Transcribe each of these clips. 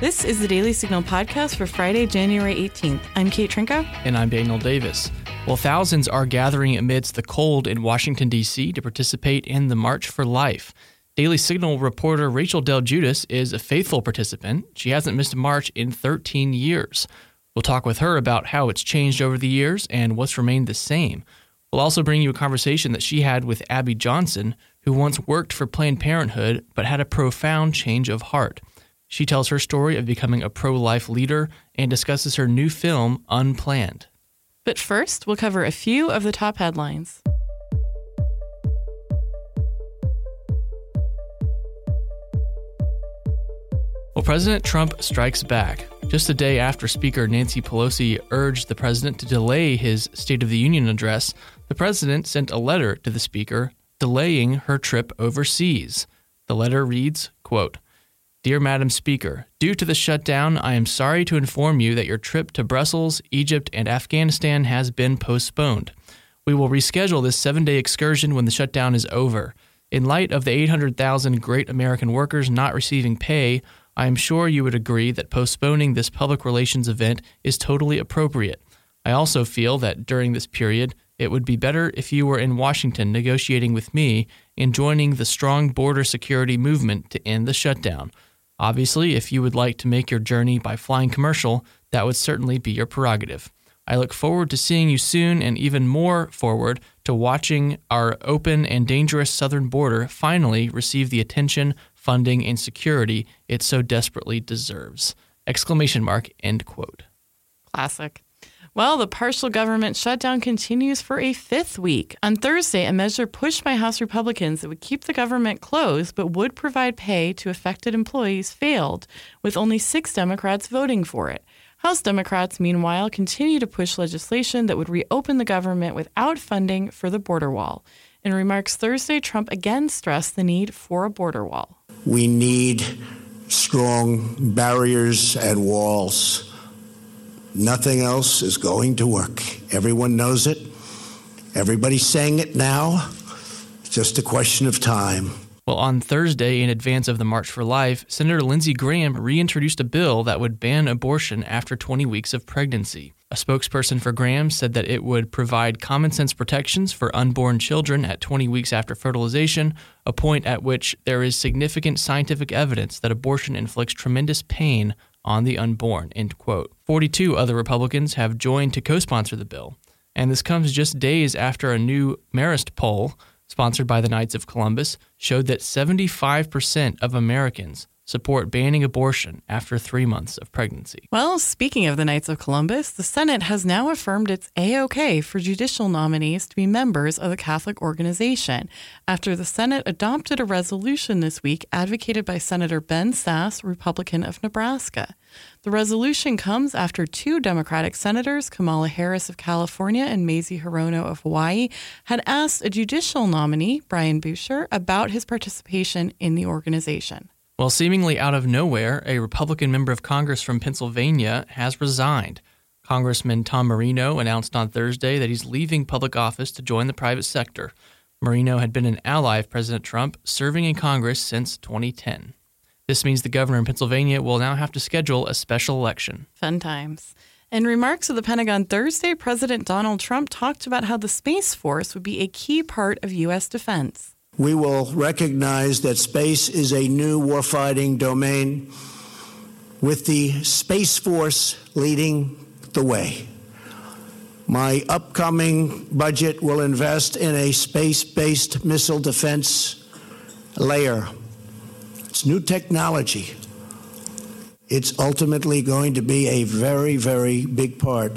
This is the Daily Signal podcast for Friday, January 18th. I'm Kate Trinko. And I'm Daniel Davis. Well, thousands are gathering amidst the cold in Washington, D.C. to participate in the March for Life. Daily Signal reporter Rachel Del Guidice is a faithful participant. She hasn't missed a march in 13 years. We'll talk with her about how it's changed over the years and what's remained the same. We'll also bring you a conversation that she had with Abby Johnson, who once worked for Planned Parenthood but had a profound change of heart. She tells her story of becoming a pro life leader and discusses her new film, Unplanned. But first, we'll cover a few of the top headlines. Well, President Trump strikes back. Just a day after Speaker Nancy Pelosi urged the president to delay his State of the Union address, the president sent a letter to the speaker delaying her trip overseas. The letter reads, quote, Dear Madam Speaker, due to the shutdown, I am sorry to inform you that your trip to Brussels, Egypt, and Afghanistan has been postponed. We will reschedule this seven day excursion when the shutdown is over. In light of the 800,000 great American workers not receiving pay, I am sure you would agree that postponing this public relations event is totally appropriate. I also feel that during this period, it would be better if you were in Washington negotiating with me and joining the strong border security movement to end the shutdown. Obviously, if you would like to make your journey by flying commercial, that would certainly be your prerogative. I look forward to seeing you soon and even more forward to watching our open and dangerous southern border finally receive the attention, funding, and security it so desperately deserves. Exclamation mark, end quote. Classic. Well, the partial government shutdown continues for a fifth week. On Thursday, a measure pushed by House Republicans that would keep the government closed but would provide pay to affected employees failed, with only six Democrats voting for it. House Democrats, meanwhile, continue to push legislation that would reopen the government without funding for the border wall. In remarks Thursday, Trump again stressed the need for a border wall. We need strong barriers and walls Nothing else is going to work. Everyone knows it. Everybody's saying it now. It's just a question of time. Well, on Thursday, in advance of the March for Life, Senator Lindsey Graham reintroduced a bill that would ban abortion after 20 weeks of pregnancy. A spokesperson for Graham said that it would provide common sense protections for unborn children at 20 weeks after fertilization, a point at which there is significant scientific evidence that abortion inflicts tremendous pain on the unborn. End quote. 42 other Republicans have joined to co sponsor the bill, and this comes just days after a new Marist poll, sponsored by the Knights of Columbus, showed that 75% of Americans support banning abortion after three months of pregnancy. Well, speaking of the Knights of Columbus, the Senate has now affirmed it's A OK for judicial nominees to be members of the Catholic organization after the Senate adopted a resolution this week advocated by Senator Ben Sasse, Republican of Nebraska. The resolution comes after two Democratic senators, Kamala Harris of California and Mazie Hirono of Hawaii, had asked a judicial nominee, Brian Buescher, about his participation in the organization. Well, seemingly out of nowhere, a Republican member of Congress from Pennsylvania has resigned. Congressman Tom Marino announced on Thursday that he's leaving public office to join the private sector. Marino had been an ally of President Trump, serving in Congress since 2010. This means the governor in Pennsylvania will now have to schedule a special election. Fun times. In remarks to the Pentagon Thursday, President Donald Trump talked about how the Space Force would be a key part of U.S. defense we will recognize that space is a new warfighting domain with the Space Force leading the way. My upcoming budget will invest in a space based missile defense layer. It's new technology. It's ultimately going to be a very, very big part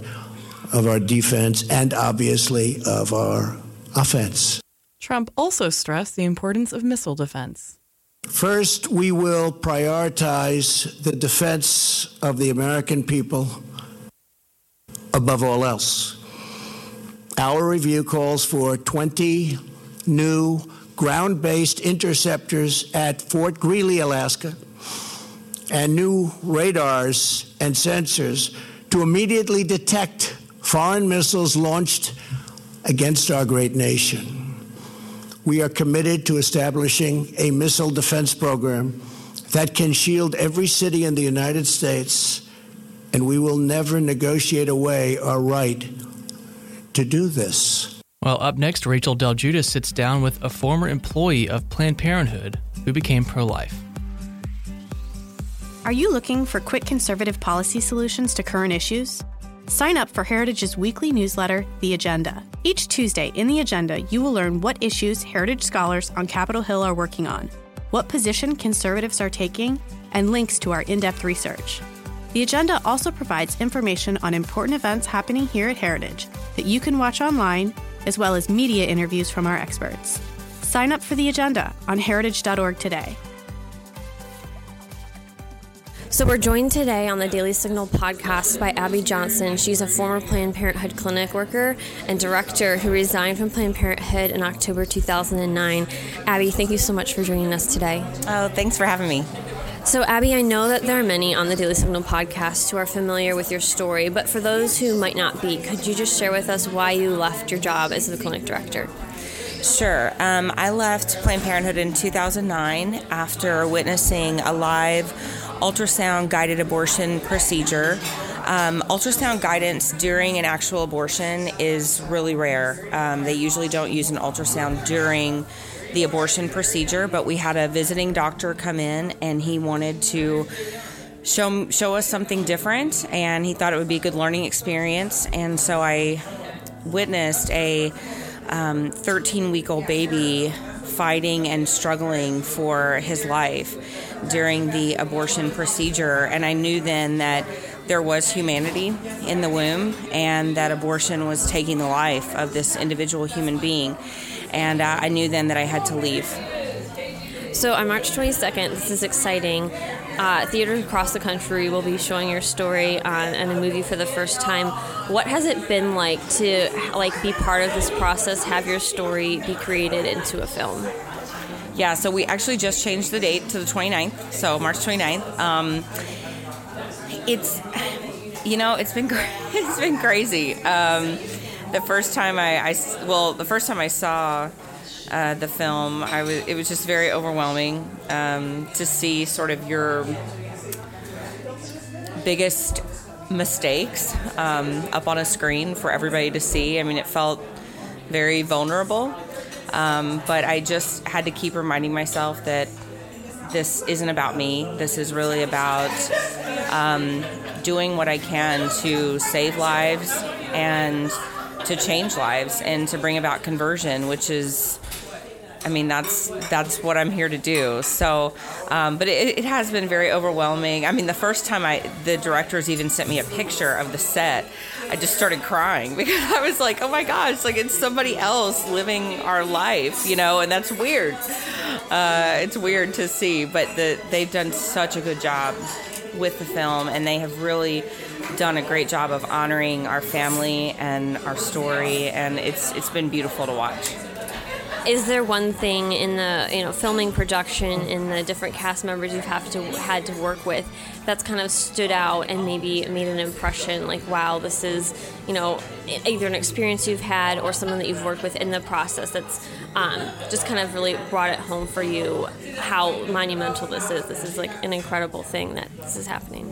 of our defense and obviously of our offense. Trump also stressed the importance of missile defense. First, we will prioritize the defense of the American people above all else. Our review calls for 20 new ground based interceptors at Fort Greely, Alaska, and new radars and sensors to immediately detect foreign missiles launched against our great nation we are committed to establishing a missile defense program that can shield every city in the United States, and we will never negotiate away our right to do this. Well, up next, Rachel Del Guidice sits down with a former employee of Planned Parenthood who became pro life. Are you looking for quick conservative policy solutions to current issues? Sign up for Heritage's weekly newsletter, The Agenda. Each Tuesday in The Agenda, you will learn what issues Heritage scholars on Capitol Hill are working on, what position conservatives are taking, and links to our in depth research. The Agenda also provides information on important events happening here at Heritage that you can watch online, as well as media interviews from our experts. Sign up for The Agenda on heritage.org today. So, we're joined today on the Daily Signal podcast by Abby Johnson. She's a former Planned Parenthood clinic worker and director who resigned from Planned Parenthood in October 2009. Abby, thank you so much for joining us today. Oh, thanks for having me. So, Abby, I know that there are many on the Daily Signal podcast who are familiar with your story, but for those who might not be, could you just share with us why you left your job as the clinic director? Sure. Um, I left Planned Parenthood in 2009 after witnessing a live ultrasound guided abortion procedure. Um, ultrasound guidance during an actual abortion is really rare. Um, they usually don't use an ultrasound during the abortion procedure, but we had a visiting doctor come in and he wanted to show show us something different and he thought it would be a good learning experience and so I witnessed a 13 um, week old baby fighting and struggling for his life during the abortion procedure. And I knew then that there was humanity in the womb and that abortion was taking the life of this individual human being. And uh, I knew then that I had to leave. So on March 22nd, this is exciting. Uh, theaters across the country will be showing your story on, on a movie for the first time. What has it been like to like be part of this process, have your story be created into a film? Yeah, so we actually just changed the date to the 29th, so March 29th. Um, it's, you know, it's been it's been crazy. Um, the first time I, I, well, the first time I saw uh, the film, I was it was just very overwhelming um, to see sort of your biggest mistakes um, up on a screen for everybody to see. I mean, it felt very vulnerable, um, but I just had to keep reminding myself that this isn't about me. This is really about um, doing what I can to save lives and to change lives and to bring about conversion, which is I mean, that's that's what I'm here to do. So, um, but it, it, has been very overwhelming. I mean, the first time I, the directors even sent me a picture of the set, I just started crying because I was like, oh my gosh, like it's somebody else living our life, you know, and that's weird. Uh, it's weird to see, but the, they've done such a good job with the film, and they have really done a great job of honoring our family and our story, and it's it's been beautiful to watch is there one thing in the you know filming production in the different cast members you've have to had to work with that's kind of stood out and maybe made an impression like wow this is you know either an experience you've had or someone that you've worked with in the process that's um, just kind of really brought it home for you how monumental this is? This is like an incredible thing that this is happening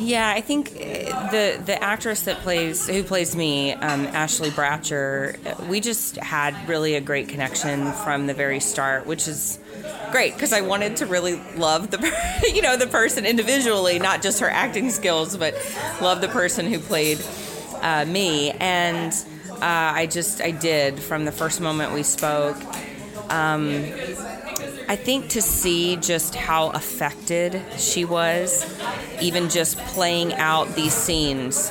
yeah, I think uh, the the actress that plays who plays me, um, Ashley Bratcher, we just had really a great connection from the very start, which is great because I wanted to really love the you know the person individually, not just her acting skills, but love the person who played uh, me, and uh, I just I did from the first moment we spoke. Um, I think to see just how affected she was, even just playing out these scenes.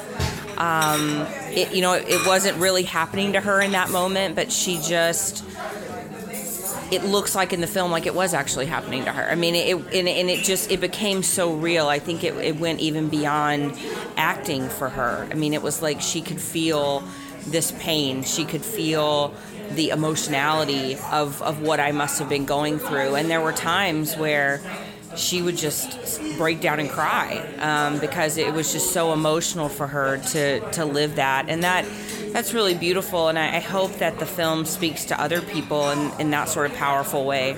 Um, it, you know, it, it wasn't really happening to her in that moment, but she just it looks like in the film like it was actually happening to her. I mean, it and, and it just it became so real. I think it, it went even beyond acting for her. I mean, it was like she could feel this pain. She could feel the emotionality of, of what I must have been going through. And there were times where she would just break down and cry um, because it was just so emotional for her to, to live that. And that that's really beautiful. And I, I hope that the film speaks to other people in, in that sort of powerful way.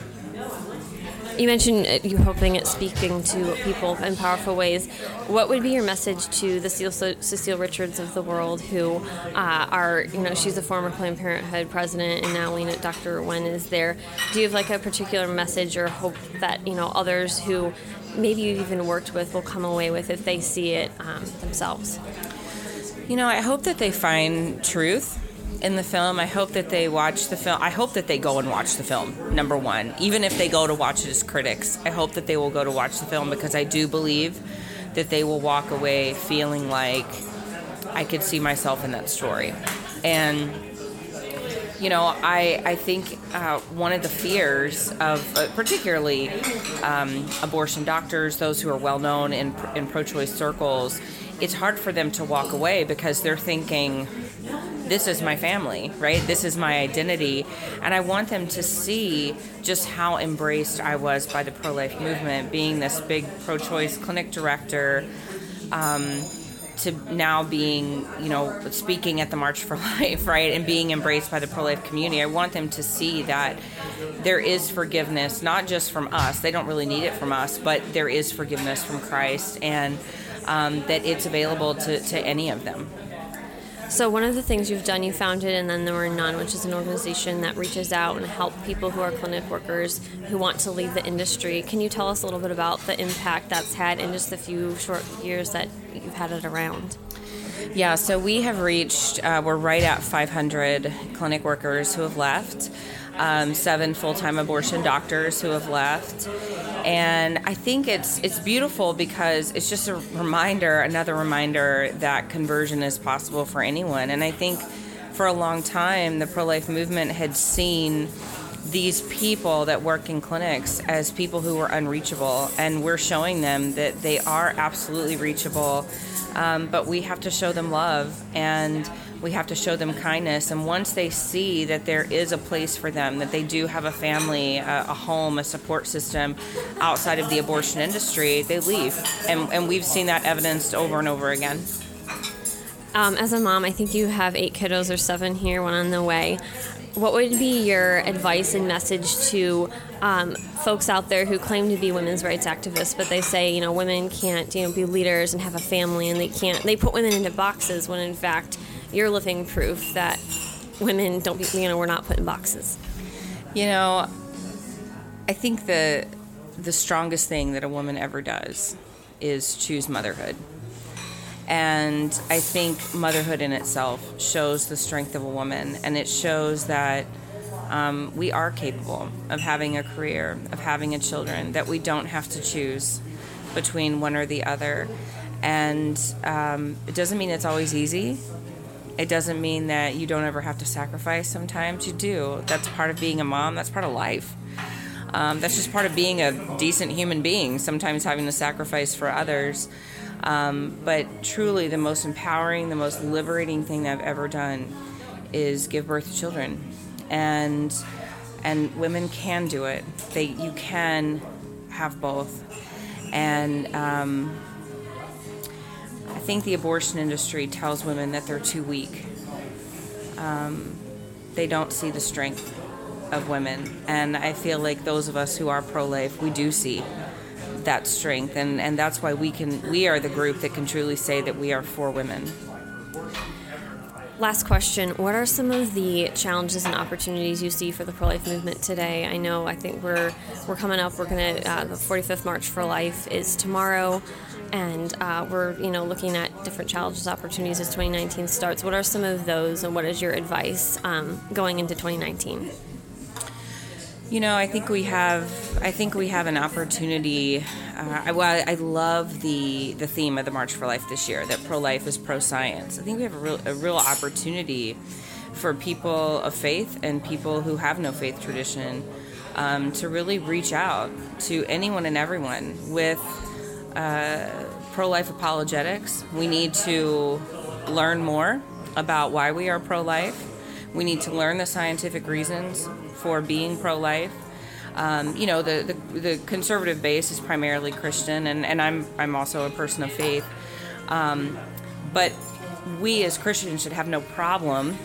You mentioned uh, you hoping at speaking to people in powerful ways. What would be your message to the Cecile Richards of the world who uh, are, you know, she's a former Planned Parenthood president and now Leana, Dr. Wen is there. Do you have like a particular message or hope that, you know, others who maybe you've even worked with will come away with if they see it um, themselves? You know, I hope that they find truth in the film. I hope that they watch the film. I hope that they go and watch the film, number one. Even if they go to watch it as critics, I hope that they will go to watch the film because I do believe that they will walk away feeling like I could see myself in that story. And you know, I, I think uh, one of the fears of uh, particularly um, abortion doctors, those who are well known in, in pro choice circles, it's hard for them to walk away because they're thinking, this is my family, right? This is my identity. And I want them to see just how embraced I was by the pro life movement, being this big pro choice clinic director. Um, to now being, you know, speaking at the March for Life, right, and being embraced by the pro life community. I want them to see that there is forgiveness, not just from us, they don't really need it from us, but there is forgiveness from Christ, and um, that it's available to, to any of them. So one of the things you've done, you founded and then there were none, which is an organization that reaches out and help people who are clinic workers who want to leave the industry. Can you tell us a little bit about the impact that's had in just the few short years that you've had it around? Yeah, so we have reached, uh, we're right at 500 clinic workers who have left um, seven full-time abortion doctors who have left, and I think it's it's beautiful because it's just a reminder, another reminder that conversion is possible for anyone. And I think for a long time the pro-life movement had seen these people that work in clinics as people who were unreachable, and we're showing them that they are absolutely reachable. Um, but we have to show them love and we have to show them kindness. And once they see that there is a place for them, that they do have a family, a, a home, a support system outside of the abortion industry, they leave. And, and we've seen that evidenced over and over again. Um, as a mom, I think you have eight kiddos or seven here, one on the way. What would be your advice and message to um, folks out there who claim to be women's rights activists, but they say you know women can't you know be leaders and have a family, and they can't they put women into boxes when in fact you're living proof that women don't be, you know, we're not put in boxes. You know, I think the the strongest thing that a woman ever does is choose motherhood. And I think motherhood in itself shows the strength of a woman, and it shows that um, we are capable of having a career, of having a children, that we don't have to choose between one or the other. And um, it doesn't mean it's always easy, it doesn't mean that you don't ever have to sacrifice. Sometimes you do. That's part of being a mom. That's part of life. Um, that's just part of being a decent human being. Sometimes having to sacrifice for others. Um, but truly, the most empowering, the most liberating thing I've ever done is give birth to children, and and women can do it. They you can have both, and. Um, think the abortion industry tells women that they're too weak. Um, they don't see the strength of women. And I feel like those of us who are pro life, we do see that strength. And, and that's why we can we are the group that can truly say that we are for women. Last question. What are some of the challenges and opportunities you see for the pro life movement today? I know I think we're we're coming up. We're gonna uh, the 45th March for Life is tomorrow and uh, we're you know looking at different challenges opportunities as 2019 starts what are some of those and what is your advice um, going into 2019 you know i think we have i think we have an opportunity uh, I, well, I love the the theme of the march for life this year that pro-life is pro-science i think we have a real, a real opportunity for people of faith and people who have no faith tradition um, to really reach out to anyone and everyone with uh, pro life apologetics. We need to learn more about why we are pro life. We need to learn the scientific reasons for being pro life. Um, you know, the, the, the, conservative base is primarily Christian, and, and I'm, I'm also a person of faith. Um, but we as Christians should have no problem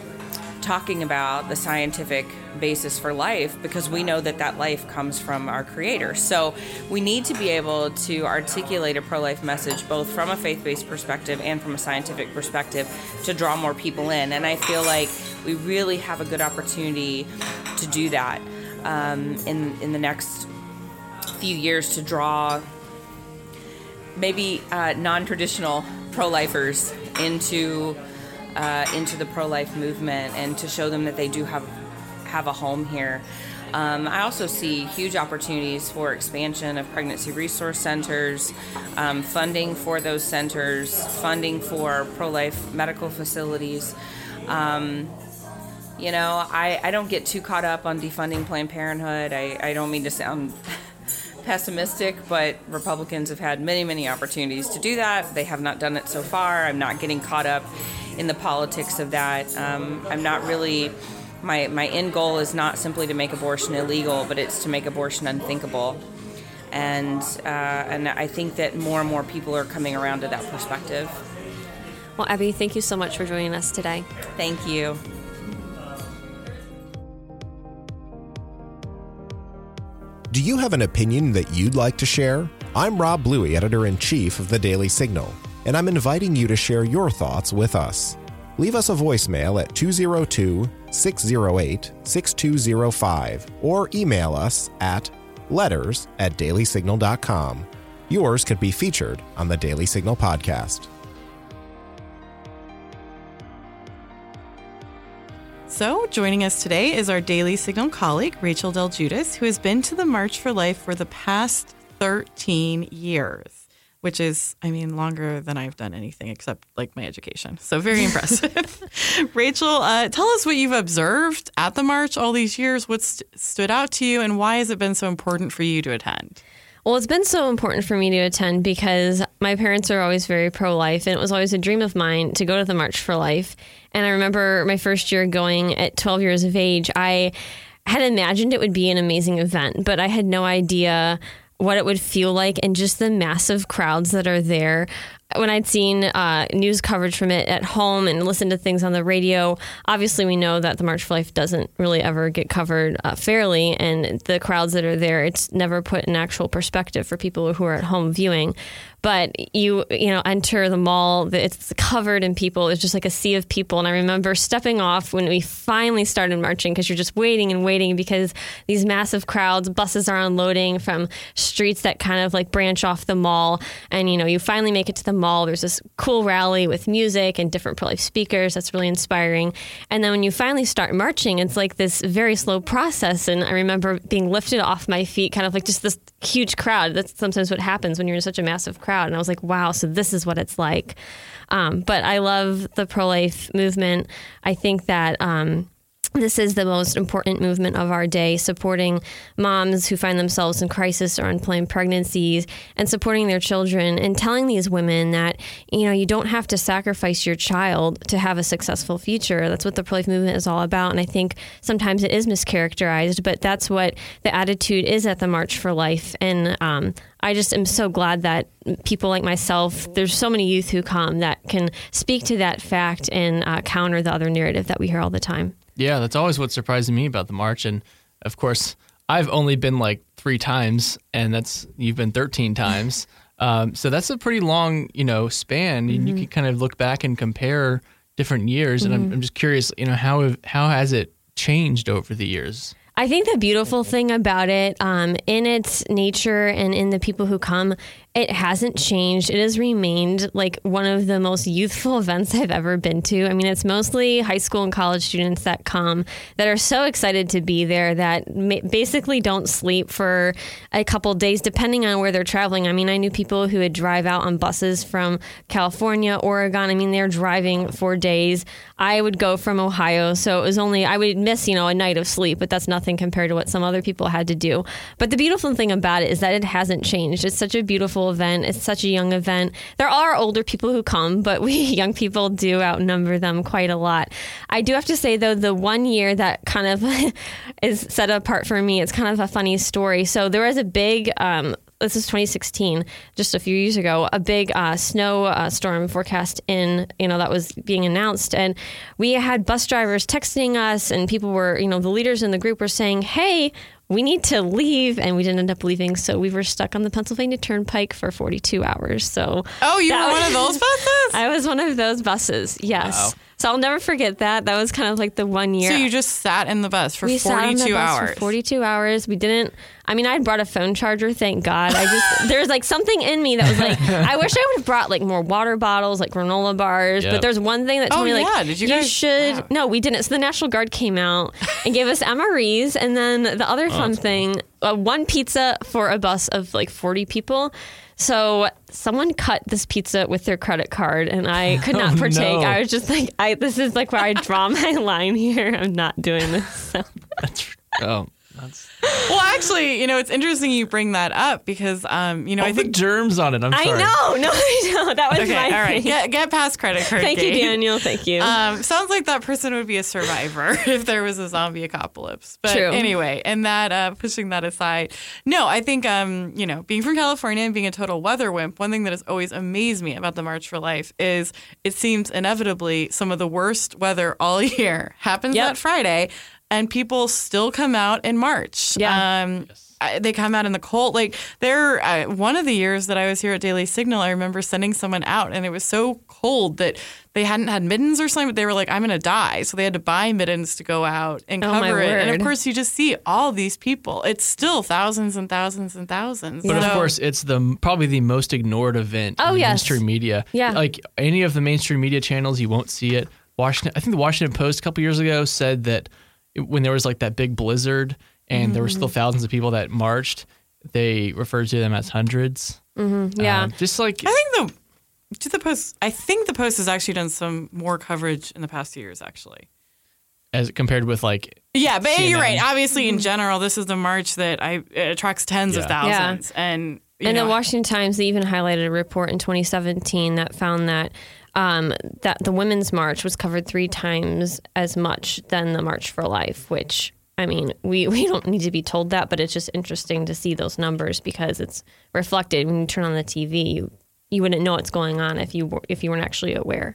talking about the scientific basis for life because we know that that life comes from our creator. So we need to be able to articulate a pro life message both from a faith based perspective and from a scientific perspective to draw more people in. And I feel like we really have a good opportunity to do that um, in, in the next few years to draw maybe uh, non traditional pro lifers into uh, into the pro-life movement and to show them that they do have have a home here. Um, I also see huge opportunities for expansion of pregnancy resource centers, um, funding for those centers, funding for pro-life medical facilities. Um, you know, I, I don't get too caught up on defunding Planned Parenthood. I, I don't mean to sound pessimistic, but Republicans have had many, many opportunities to do that. They have not done it so far. I'm not getting caught up in the politics of that. Um, I'm not really. My, my end goal is not simply to make abortion illegal, but it's to make abortion unthinkable. And, uh, and I think that more and more people are coming around to that perspective. Well, Abby, thank you so much for joining us today. Thank you. Do you have an opinion that you'd like to share? I'm Rob Bluey, editor in chief of the Daily Signal and I'm inviting you to share your thoughts with us. Leave us a voicemail at 202 608 6205 or email us at letters at dailysignal.com. Yours could be featured on the Daily Signal podcast. So, joining us today is our Daily Signal colleague, Rachel Del Guidice, who has been to the March for Life for the past 13 years which is, I mean, longer than I've done anything except like my education. So very impressive. Rachel, uh, tell us what you've observed at the march all these years. What st- stood out to you, and why has it been so important for you to attend? Well, it's been so important for me to attend because my parents are always very pro life, and it was always a dream of mine to go to the March for Life. And I remember my first year going at 12 years of age, I had imagined it would be an amazing event, but I had no idea what it would feel like and just the massive crowds that are there when I'd seen uh, news coverage from it at home and listened to things on the radio, obviously we know that the March for Life doesn't really ever get covered uh, fairly, and the crowds that are there, it's never put in actual perspective for people who are at home viewing. But you, you know, enter the mall, it's covered in people. It's just like a sea of people. And I remember stepping off when we finally started marching because you're just waiting and waiting because these massive crowds, buses are unloading from streets that kind of like branch off the mall, and you know, you finally make it to the mall. There's this cool rally with music and different pro life speakers. That's really inspiring. And then when you finally start marching, it's like this very slow process. And I remember being lifted off my feet, kind of like just this huge crowd. That's sometimes what happens when you're in such a massive crowd. And I was like, wow, so this is what it's like. Um, but I love the pro life movement. I think that. Um, this is the most important movement of our day, supporting moms who find themselves in crisis or unplanned pregnancies and supporting their children and telling these women that, you know, you don't have to sacrifice your child to have a successful future. That's what the pro life movement is all about. And I think sometimes it is mischaracterized, but that's what the attitude is at the March for Life. And um, I just am so glad that people like myself, there's so many youth who come that can speak to that fact and uh, counter the other narrative that we hear all the time. Yeah, that's always what surprises me about the march. And of course, I've only been like three times, and that's you've been 13 times. Um, so that's a pretty long, you know, span, and mm-hmm. you can kind of look back and compare different years. Mm-hmm. And I'm, mm-hmm. I'm just curious, you know, how how has it changed over the years? I think the beautiful thing about it, um, in its nature and in the people who come, it hasn't changed. It has remained like one of the most youthful events I've ever been to. I mean, it's mostly high school and college students that come that are so excited to be there that basically don't sleep for a couple days, depending on where they're traveling. I mean, I knew people who would drive out on buses from California, Oregon. I mean, they're driving for days. I would go from Ohio, so it was only, I would miss, you know, a night of sleep, but that's nothing compared to what some other people had to do. But the beautiful thing about it is that it hasn't changed. It's such a beautiful event. It's such a young event. There are older people who come, but we young people do outnumber them quite a lot. I do have to say, though, the one year that kind of is set apart for me, it's kind of a funny story. So there was a big um, this is 2016, just a few years ago, a big uh, snow uh, storm forecast in, you know, that was being announced. And we had bus drivers texting us, and people were, you know, the leaders in the group were saying, hey, we need to leave and we didn't end up leaving so we were stuck on the pennsylvania turnpike for 42 hours so Oh, you were one of those buses? Was one of those buses yes so i'll never forget that that was kind of like the one year So you just sat in the bus for we 42 sat on the bus hours. for 42 hours. We didn't. I mean, I had brought a phone charger. Thank God. I just there's like something in me that was like, I wish I would have brought like more water bottles, like granola bars. Yep. But there's one thing that told Oh, me like, yeah. Did you guys- should. wow. No, we didn't. So the National Guard came out and gave us MREs, and then the other fun thing, uh, one pizza for a bus of like 40 people. So someone cut this pizza with their credit card, and I could not Oh, partake. no. I was just like, I this is like where I draw my line here. I'm not doing this. So. That's oh, that's Well, actually, you know, it's interesting you bring that up because, um, you know, all I the think. germs on it. I'm sorry. I know, no, I know. That was Okay, my all right. thing. Get, get past credit card. Thank you. Daniel. Thank you. Um, sounds like that person would be a survivor if there was a zombie apocalypse. But True. anyway, and that uh, pushing that aside, no, I think um, you know, being from California and being a total weather wimp, one thing that has always amazed me about the March for Life is it seems inevitably some of the worst weather all year happens Yep. that Friday, and people still come out in March. Yeah. Um, I- they come out in the cold. Like there, uh, one of the years that I was here at Daily Signal, I remember sending someone out, and it was so cold that they hadn't had mittens or something. But they were like, "I'm gonna die," so they had to buy mittens to go out and Oh, cover it. And of course, you just see all these people. It's still thousands and thousands and thousands. But of course, it's the probably the most ignored event Oh, in yes. mainstream media. Yeah. like any of the mainstream media channels, you won't see it. Washington, I think the Washington Post a couple years ago said that it- when there was like that big blizzard and there were Mm-hmm. still thousands of people that marched, they referred to them as hundreds. yeah. Um, just like I think the to the post. I think the post has actually done some more coverage in the past two years, actually. as compared with like Yeah, but you're right. Obviously, in general, this is the march that I it attracts tens of thousands, Yeah. thousands, and you and know, the Washington Times they even highlighted a report in 2017 that found that um, that the Women's March was covered three times as much than the March for Life, which I mean, we, we don't need to be told that, but it's just interesting to see those numbers because it's reflected when you turn on the TV. You you wouldn't know what's going on if you if you weren't actually aware.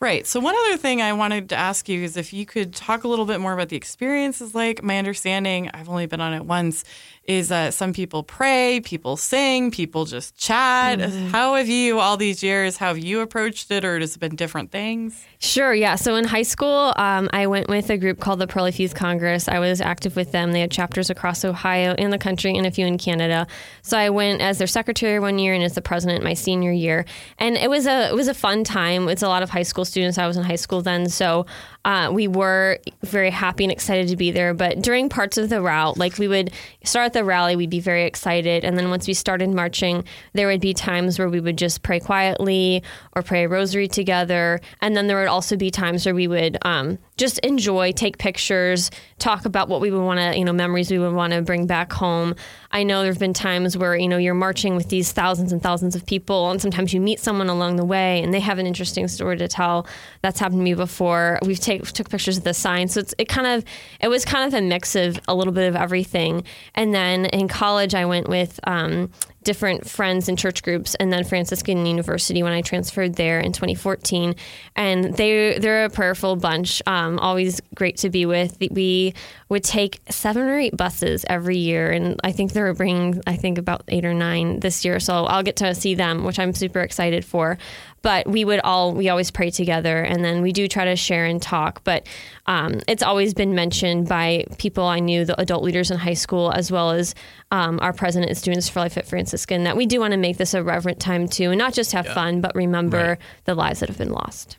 Right. So one other thing I wanted to ask you is if you could talk a little bit more about the experiences. Like my understanding, I've only been on it once, is that some people pray, people sing, people just chat. How have you all these years? How have you approached it, or has it been different things? Sure, yeah. So in high school, um, I went with a group called the Life Youth Congress. I was active with them. They had chapters across Ohio and the country and a few in Canada. So I went as their secretary one year and as the president my senior year. And it was a it was a fun time. It's a lot of high school students. I was in high school then, so uh, we were very happy and excited to be there. But during parts of the route, like we would start at the rally, we'd be very excited, and then once we started marching, there would be times where we would just pray quietly or pray a rosary together, and then there would also be times where we would um, just enjoy, take pictures, talk about what we would want to, you know, memories we would want to bring back home. I know there have been times where you know you're marching with these thousands and thousands of people, and sometimes you meet someone along the way, and they have an interesting story to tell. That's happened to me before. We've take, took pictures of the sign, so it's it kind of it was kind of a mix of a little bit of everything. And then in college, I went with. Um, different friends and church groups and then Franciscan University when I transferred there in 2014 and they they're a prayerful bunch um, always great to be with. We would take seven or eight buses every year and I think they're bringing I think about eight or nine this year so I'll get to see them which I'm super excited for. But we would all we always pray together and then we do try to share and talk. But um, it's always been mentioned by people I knew the adult leaders in high school as well as um, our president is Students for Life at Franciscan that we do want to make this a reverent time too and not just have fun but remember Right. the lives that have been lost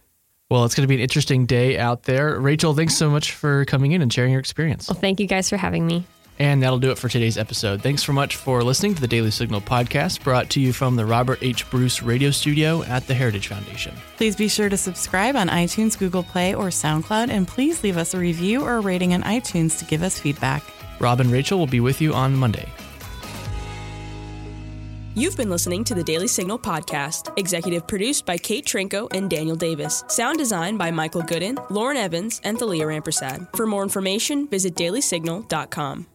Well, it's going to be an interesting day out there. Rachel, thanks so much for coming in and sharing your experience. well thank you guys for having me And that'll do it for today's episode. Thanks so much for listening to the Daily Signal podcast brought to you from the Robert H. Bruce Radio Studio at the Heritage Foundation. Please be sure to subscribe on iTunes, Google Play, or SoundCloud, and please leave us a review or a rating on iTunes to give us feedback. Rob and Rachel will be with you on Monday. You've been listening to the Daily Signal podcast, executive produced by Kate Trinko and Daniel Davis. Sound design by Michael Gooden, Lauren Evans, and Thalia Rampersad. For more information, visit dailysignal.com.